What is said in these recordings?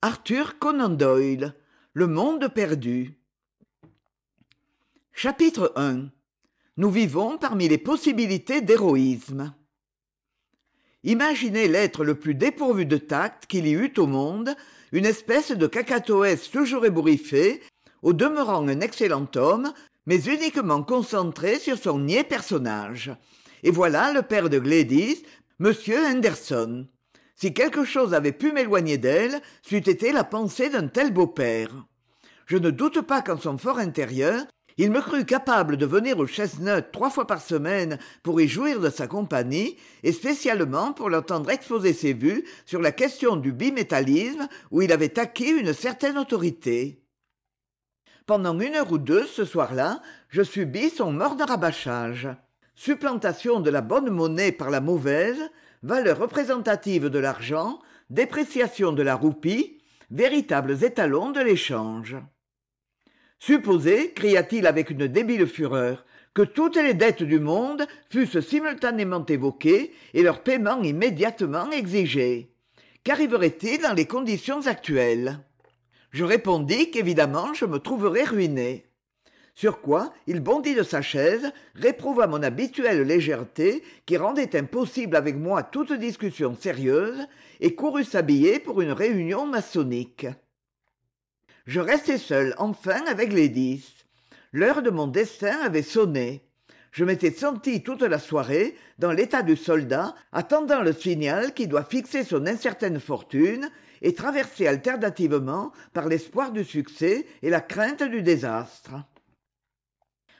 arthur conan doyle le monde perdu. Chapitre i nous vivons parmi les possibilités d'héroïsme. Imaginez l'être le plus dépourvu de tact qu'il y eût au monde une espèce de cacatoès toujours ébouriffé au demeurant un excellent homme mais uniquement concentré sur son niais personnage. Et voilà le père de gladys m henderson si quelque chose avait pu m'éloigner d'elle c'eût été la pensée d'un tel beau-père. Je ne doute pas qu'en son fort intérieur il me crût capable de venir au chestnut trois fois par semaine pour y jouir de sa compagnie et spécialement pour l'entendre exposer ses vues sur la question du bimétallisme où il avait acquis une certaine autorité. Pendant une heure ou deux ce soir-là je subis son morne rabâchage. Supplantation de la bonne monnaie par la mauvaise valeur représentative de l'argent dépréciation de la roupie véritables étalons de l'échange. Supposez cria-t-il avec une débile fureur que toutes les dettes du monde fussent simultanément évoquées et leur paiement immédiatement exigé. Qu'arriverait-il dans les conditions actuelles? Je répondis qu'évidemment je me trouverais ruiné sur quoi il bondit de sa chaise réprouva mon habituelle légèreté qui rendait impossible avec moi toute discussion sérieuse et courut s'habiller pour une réunion maçonnique. Je restai seul enfin avec les dix. L'heure de mon destin avait sonné. Je m'étais senti toute la soirée dans l'état du soldat attendant le signal qui doit fixer son incertaine fortune et traversé alternativement par l'espoir du succès et la crainte du désastre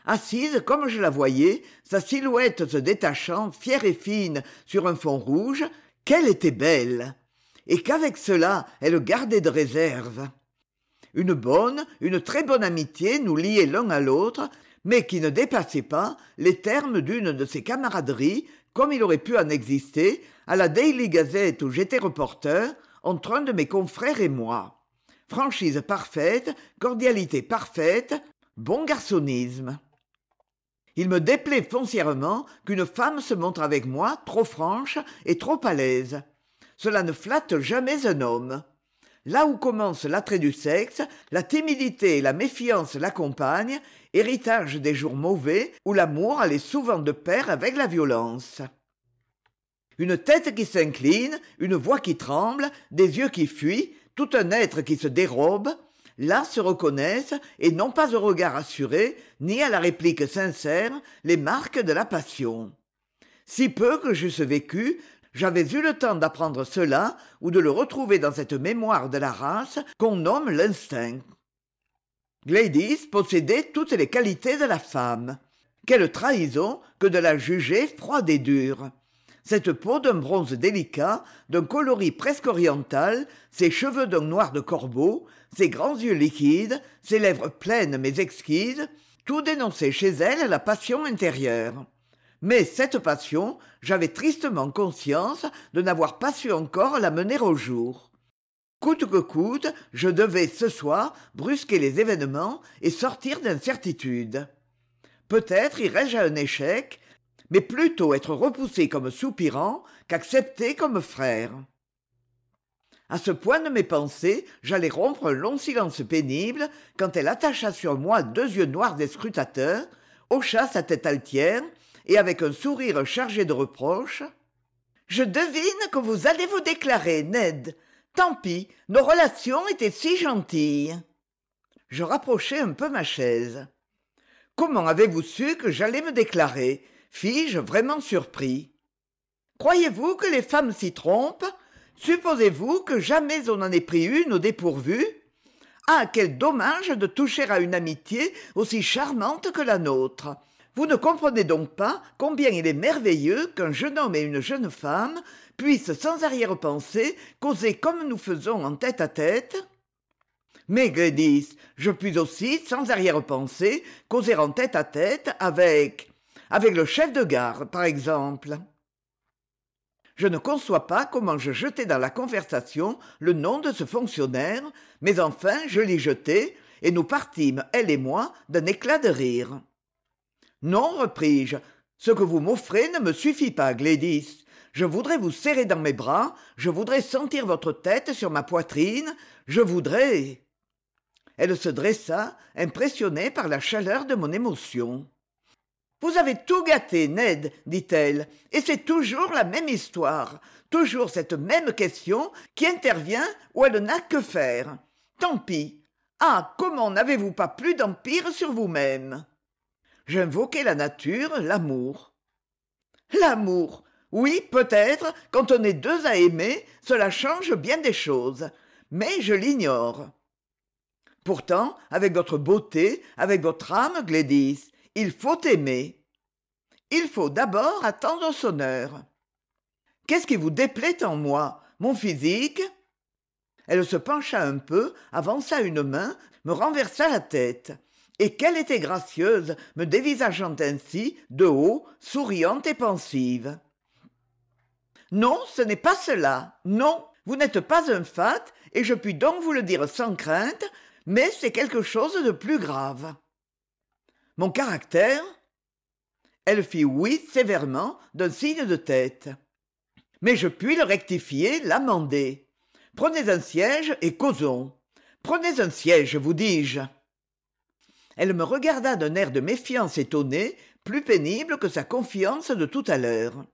assise comme je la voyais sa silhouette se détachant fière et fine sur un fond rouge qu'elle était belle. Et qu'avec cela elle gardait de réserve. Une bonne une très bonne amitié nous liait l'un à l'autre mais qui ne dépassait pas les termes d'une de ces camaraderies comme il aurait pu en exister à la daily gazette où j'étais reporter entre un de mes confrères et moi. Franchise parfaite cordialité parfaite bon garçonnisme il me déplaît foncièrement qu'une femme se montre avec moi trop franche et trop à l'aise. Cela ne flatte jamais un homme. Là où commence l'attrait du sexe la timidité et la méfiance l'accompagnent héritage des jours mauvais où l'amour allait souvent de pair avec la violence. Une tête qui s'incline une voix qui tremble des yeux qui fuient tout un être qui se dérobe là se reconnaissent et n'ont pas au regard assuré ni à la réplique sincère les marques de la passion. Si peu que j'eusse vécu j'avais eu le temps d'apprendre cela ou de le retrouver dans cette mémoire de la race qu'on nomme l'instinct. Gladys possédait toutes les qualités de la femme. Quelle trahison que de la juger froide et dure. Cette peau d'un bronze délicat d'un coloris presque oriental ses cheveux d'un noir de corbeau ses grands yeux liquides ses lèvres pleines mais exquises tout dénonçait chez elle la passion intérieure. Mais cette passion j'avais tristement conscience de n'avoir pas su encore la mener au jour. Coûte que coûte je devais ce soir brusquer les événements et sortir d'incertitude. Peut-être irais-je à un échec mais plutôt être repoussé comme soupirant qu'accepté comme frère à ce point de mes pensées j'allais rompre un long silence pénible quand elle attacha sur moi deux yeux noirs des scrutateurs hocha sa tête altière et avec un sourire chargé de reproches je devine que vous allez vous déclarer ned. Tant pis nos relations étaient si gentilles je rapprochai un peu ma chaise comment avez-vous su que j'allais me déclarer? Fis-je vraiment surpris croyez-vous que les femmes s'y trompent? Supposez-vous que jamais on n'en ait pris une au dépourvu? Ah quel dommage de toucher à une amitié aussi charmante que la nôtre. Vous ne comprenez donc pas combien il est merveilleux qu'un jeune homme et une jeune femme puissent sans arrière-pensée causer comme nous faisons en tête-à-tête mais gladys je puis aussi sans arrière-pensée causer en tête-à-tête avec avec le chef de gare par exemple je ne conçois pas comment je jetai dans la conversation le nom de ce fonctionnaire mais enfin je l'y jetai et nous partîmes elle et moi d'un éclat de rire non repris-je ce que vous m'offrez ne me suffit pas gladys je voudrais vous serrer dans mes bras, je voudrais sentir votre tête sur ma poitrine, je voudrais. Elle se dressa, impressionnée par la chaleur de mon émotion. Vous avez tout gâté, Ned, dit-elle, et c'est toujours la même histoire, toujours cette même question qui intervient où elle n'a que faire. Tant pis. Ah, comment n'avez-vous pas plus d'empire sur vous-même? J'invoquai la nature, l'amour. L'amour. Oui, peut-être, quand on est deux à aimer, cela change bien des choses. Mais je l'ignore. Pourtant, avec votre beauté, avec votre âme, Glédis, il faut aimer. Il faut d'abord attendre son heure. Qu'est-ce qui vous déplaît en moi? Mon physique? Elle se pencha un peu, avança une main, me renversa la tête. Et qu'elle était gracieuse, me dévisageant ainsi, de haut, souriante et pensive. Non, ce n'est pas cela. Non, vous n'êtes pas un fat, et je puis donc vous le dire sans crainte, mais c'est quelque chose de plus grave. Mon caractère Elle fit oui sévèrement, d'un signe de tête. Mais je puis le rectifier, l'amender. Prenez un siège et causons. Prenez un siège, vous dis-je. Elle me regarda d'un air de méfiance étonnée, plus pénible que sa confiance de tout à l'heure.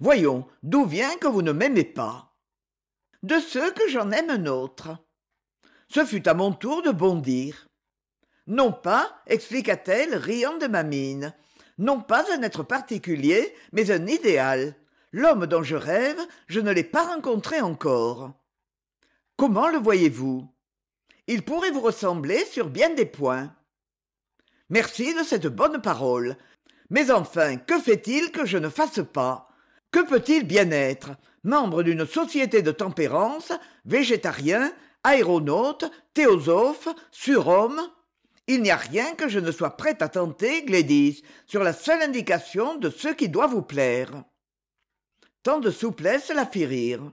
Voyons, d'où vient que vous ne m'aimez pas? De ceux que j'en aime un autre. Ce fut à mon tour de bondir. Non pas, expliqua-t-elle, riant de ma mine, non pas un être particulier, mais un idéal. L'homme dont je rêve, je ne l'ai pas rencontré encore. Comment le voyez-vous? Il pourrait vous ressembler sur bien des points. Merci de cette bonne parole. Mais enfin, que fait-il que je ne fasse pas? Que peut-il bien être? Membre d'une société de tempérance, végétarien, aéronaute, théosophe, surhomme Il n'y a rien que je ne sois prêt à tenter, Glédis, sur la seule indication de ce qui doit vous plaire. Tant de souplesse la fit rire.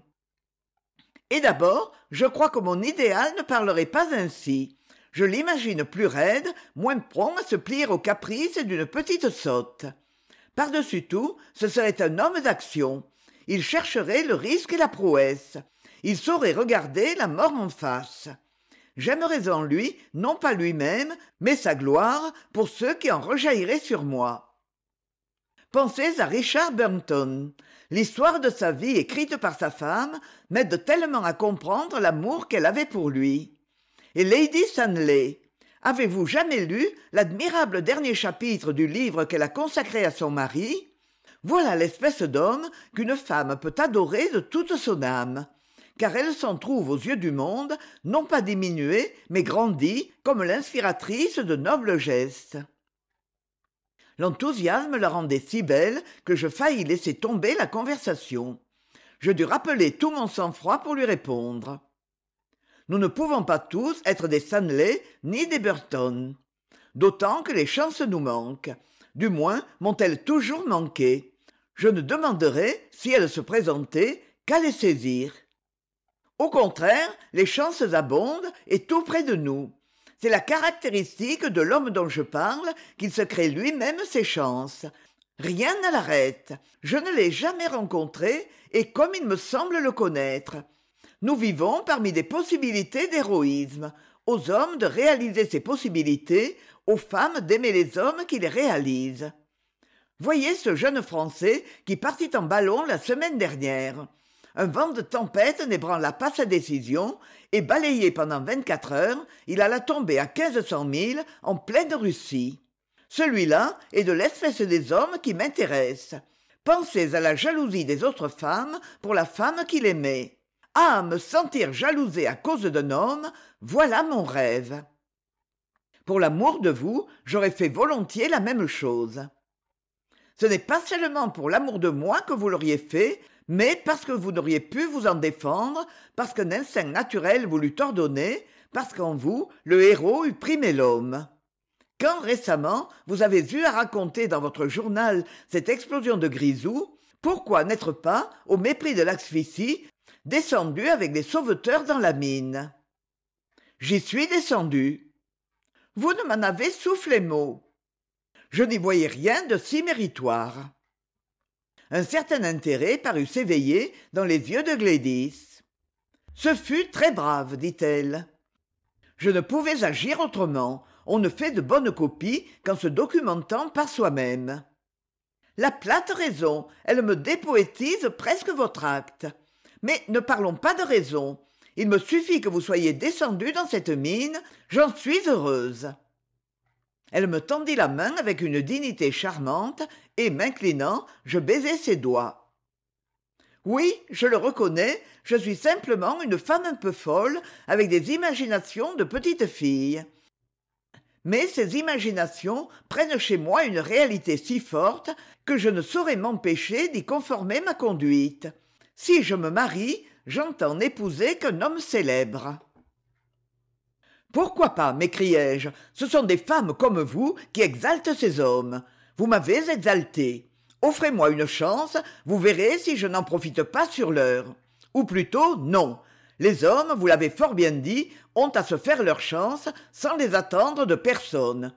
Et d'abord, je crois que mon idéal ne parlerait pas ainsi. Je l'imagine plus raide, moins prompt à se plier aux caprices d'une petite sotte. Par-dessus tout, ce serait un homme d'action. Il chercherait le risque et la prouesse. Il saurait regarder la mort en face. J'aimerais en lui, non pas lui-même, mais sa gloire pour ceux qui en rejailliraient sur moi. Pensez à Richard Burnton. L'histoire de sa vie écrite par sa femme m'aide tellement à comprendre l'amour qu'elle avait pour lui. Et Lady Stanley, avez-vous jamais lu l'admirable dernier chapitre du livre qu'elle a consacré à son mari? Voilà l'espèce d'homme qu'une femme peut adorer de toute son âme, car elle s'en trouve aux yeux du monde non pas diminuée, mais grandie comme l'inspiratrice de nobles gestes. L'enthousiasme la rendait si belle que je faillis laisser tomber la conversation. Je dus rappeler tout mon sang-froid pour lui répondre. Nous ne pouvons pas tous être des Stanley ni des Burton. D'autant que les chances nous manquent. Du moins m'ont-elles toujours manqué. Je ne demanderai, si elles se présentaient, qu'à les saisir. Au contraire, les chances abondent et tout près de nous. C'est la caractéristique de l'homme dont je parle qu'il se crée lui-même ses chances. Rien ne l'arrête. Je ne l'ai jamais rencontré et comme il me semble le connaître. Nous vivons parmi des possibilités d'héroïsme, aux hommes de réaliser ces possibilités, aux femmes d'aimer les hommes qui les réalisent. Voyez ce jeune Français qui partit en ballon la semaine dernière. Un vent de tempête n'ébranla pas sa décision, et balayé pendant vingt-quatre heures, il alla tomber à quinze cents milles en pleine Russie. Celui-là est de l'espèce des hommes qui m'intéresse. Pensez à la jalousie des autres femmes pour la femme qu'il aimait. Ah, me sentir jalousé à cause d'un homme, voilà mon rêve. Pour l'amour de vous, j'aurais fait volontiers la même chose. Ce n'est pas seulement pour l'amour de moi que vous l'auriez fait, mais parce que vous n'auriez pu vous en défendre, parce qu'un instinct naturel vous l'eût ordonné, parce qu'en vous, le héros eût primé l'homme. Quand récemment vous avez eu à raconter dans votre journal cette explosion de grisou, pourquoi n'être pas, au mépris de l'asphyxie, descendu avec des sauveteurs dans la mine? J'y suis descendu. Vous ne m'en avez soufflé mot. Je n'y voyais rien de si méritoire. Un certain intérêt parut s'éveiller dans les yeux de gladys ce fut très brave dit-elle. Je ne pouvais agir autrement. On ne fait de bonnes copies qu'en se documentant par soi-même. La plate raison elle me dépoétise presque votre acte. Mais ne parlons pas de raison. Il me suffit que vous soyez descendu dans cette mine. J'en suis heureuse elle me tendit la main avec une dignité charmante et m'inclinant je baisai ses doigts. Oui je le reconnais je suis simplement une femme un peu folle avec des imaginations de petite fille. Mais ces imaginations prennent chez moi une réalité si forte que je ne saurais m'empêcher d'y conformer ma conduite. Si je me marie j'entends n'épouser qu'un homme célèbre. Pourquoi pas m'écriai-je ce sont des femmes comme vous qui exaltent ces hommes vous m'avez exalté. Offrez-moi une chance. Vous verrez si je n'en profite pas sur l'heure. Ou plutôt non. Les hommes vous l'avez fort bien dit ont à se faire leur chance sans les attendre de personne.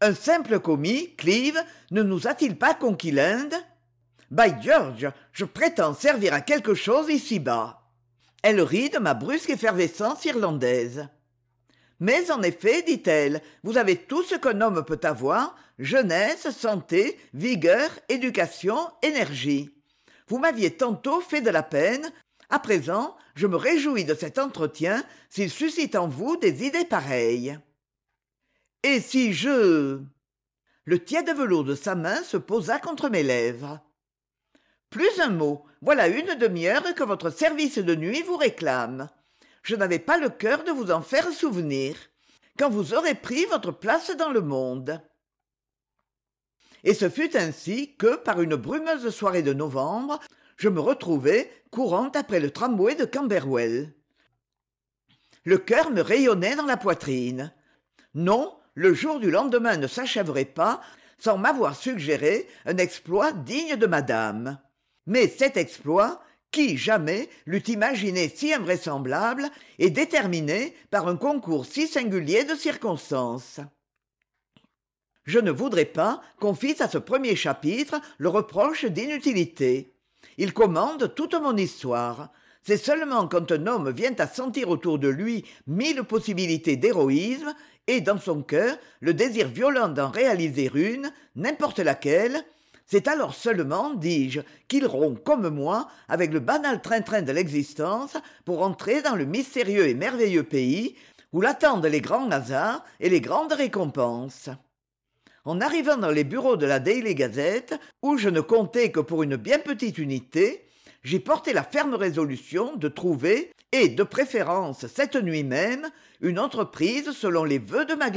Un simple commis clive ne nous a-t-il pas conquis l'inde? By george je prétends servir à quelque chose ici-bas. Elle rit de ma brusque effervescence irlandaise mais en effet dit-elle vous avez tout ce qu'un homme peut avoir jeunesse santé vigueur éducation énergie. Vous m'aviez tantôt fait de la peine. À présent je me réjouis de cet entretien s'il suscite en vous des idées pareilles. Et si je le tiède velours de sa main se posa contre mes lèvres. Plus un mot voilà une demi-heure que votre service de nuit vous réclame je n'avais pas le cœur de vous en faire souvenir quand vous aurez pris votre place dans le monde. Et ce fut ainsi que par une brumeuse soirée de novembre je me retrouvai courant après le tramway de camberwell. Le cœur me rayonnait dans la poitrine. Non le jour du lendemain ne s'achèverait pas sans m'avoir suggéré un exploit digne de madame. Mais cet exploit qui jamais l'eût imaginé si invraisemblable et déterminé par un concours si singulier de circonstances. Je ne voudrais pas qu'on fît à ce premier chapitre le reproche d'inutilité. Il commande toute mon histoire. C'est seulement quand un homme vient à sentir autour de lui mille possibilités d'héroïsme et dans son cœur le désir violent d'en réaliser une n'importe laquelle c'est alors seulement dis-je qu'il rompt comme moi avec le banal train-train de l'existence pour entrer dans le mystérieux et merveilleux pays où l'attendent les grands hasards et les grandes récompenses. En arrivant dans les bureaux de la daily gazette où je ne comptais que pour une bien petite unité j'y portai la ferme résolution de trouver et de préférence cette nuit même une entreprise selon les vœux de ma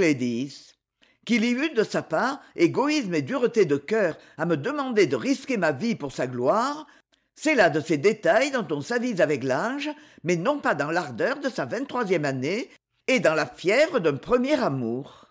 qu'il y eût de sa part égoïsme et dureté de cœur à me demander de risquer ma vie pour sa gloire c'est là de ces détails dont on s'avise avec l'âge mais non pas dans l'ardeur de sa vingt-troisième année et dans la fièvre d'un premier amour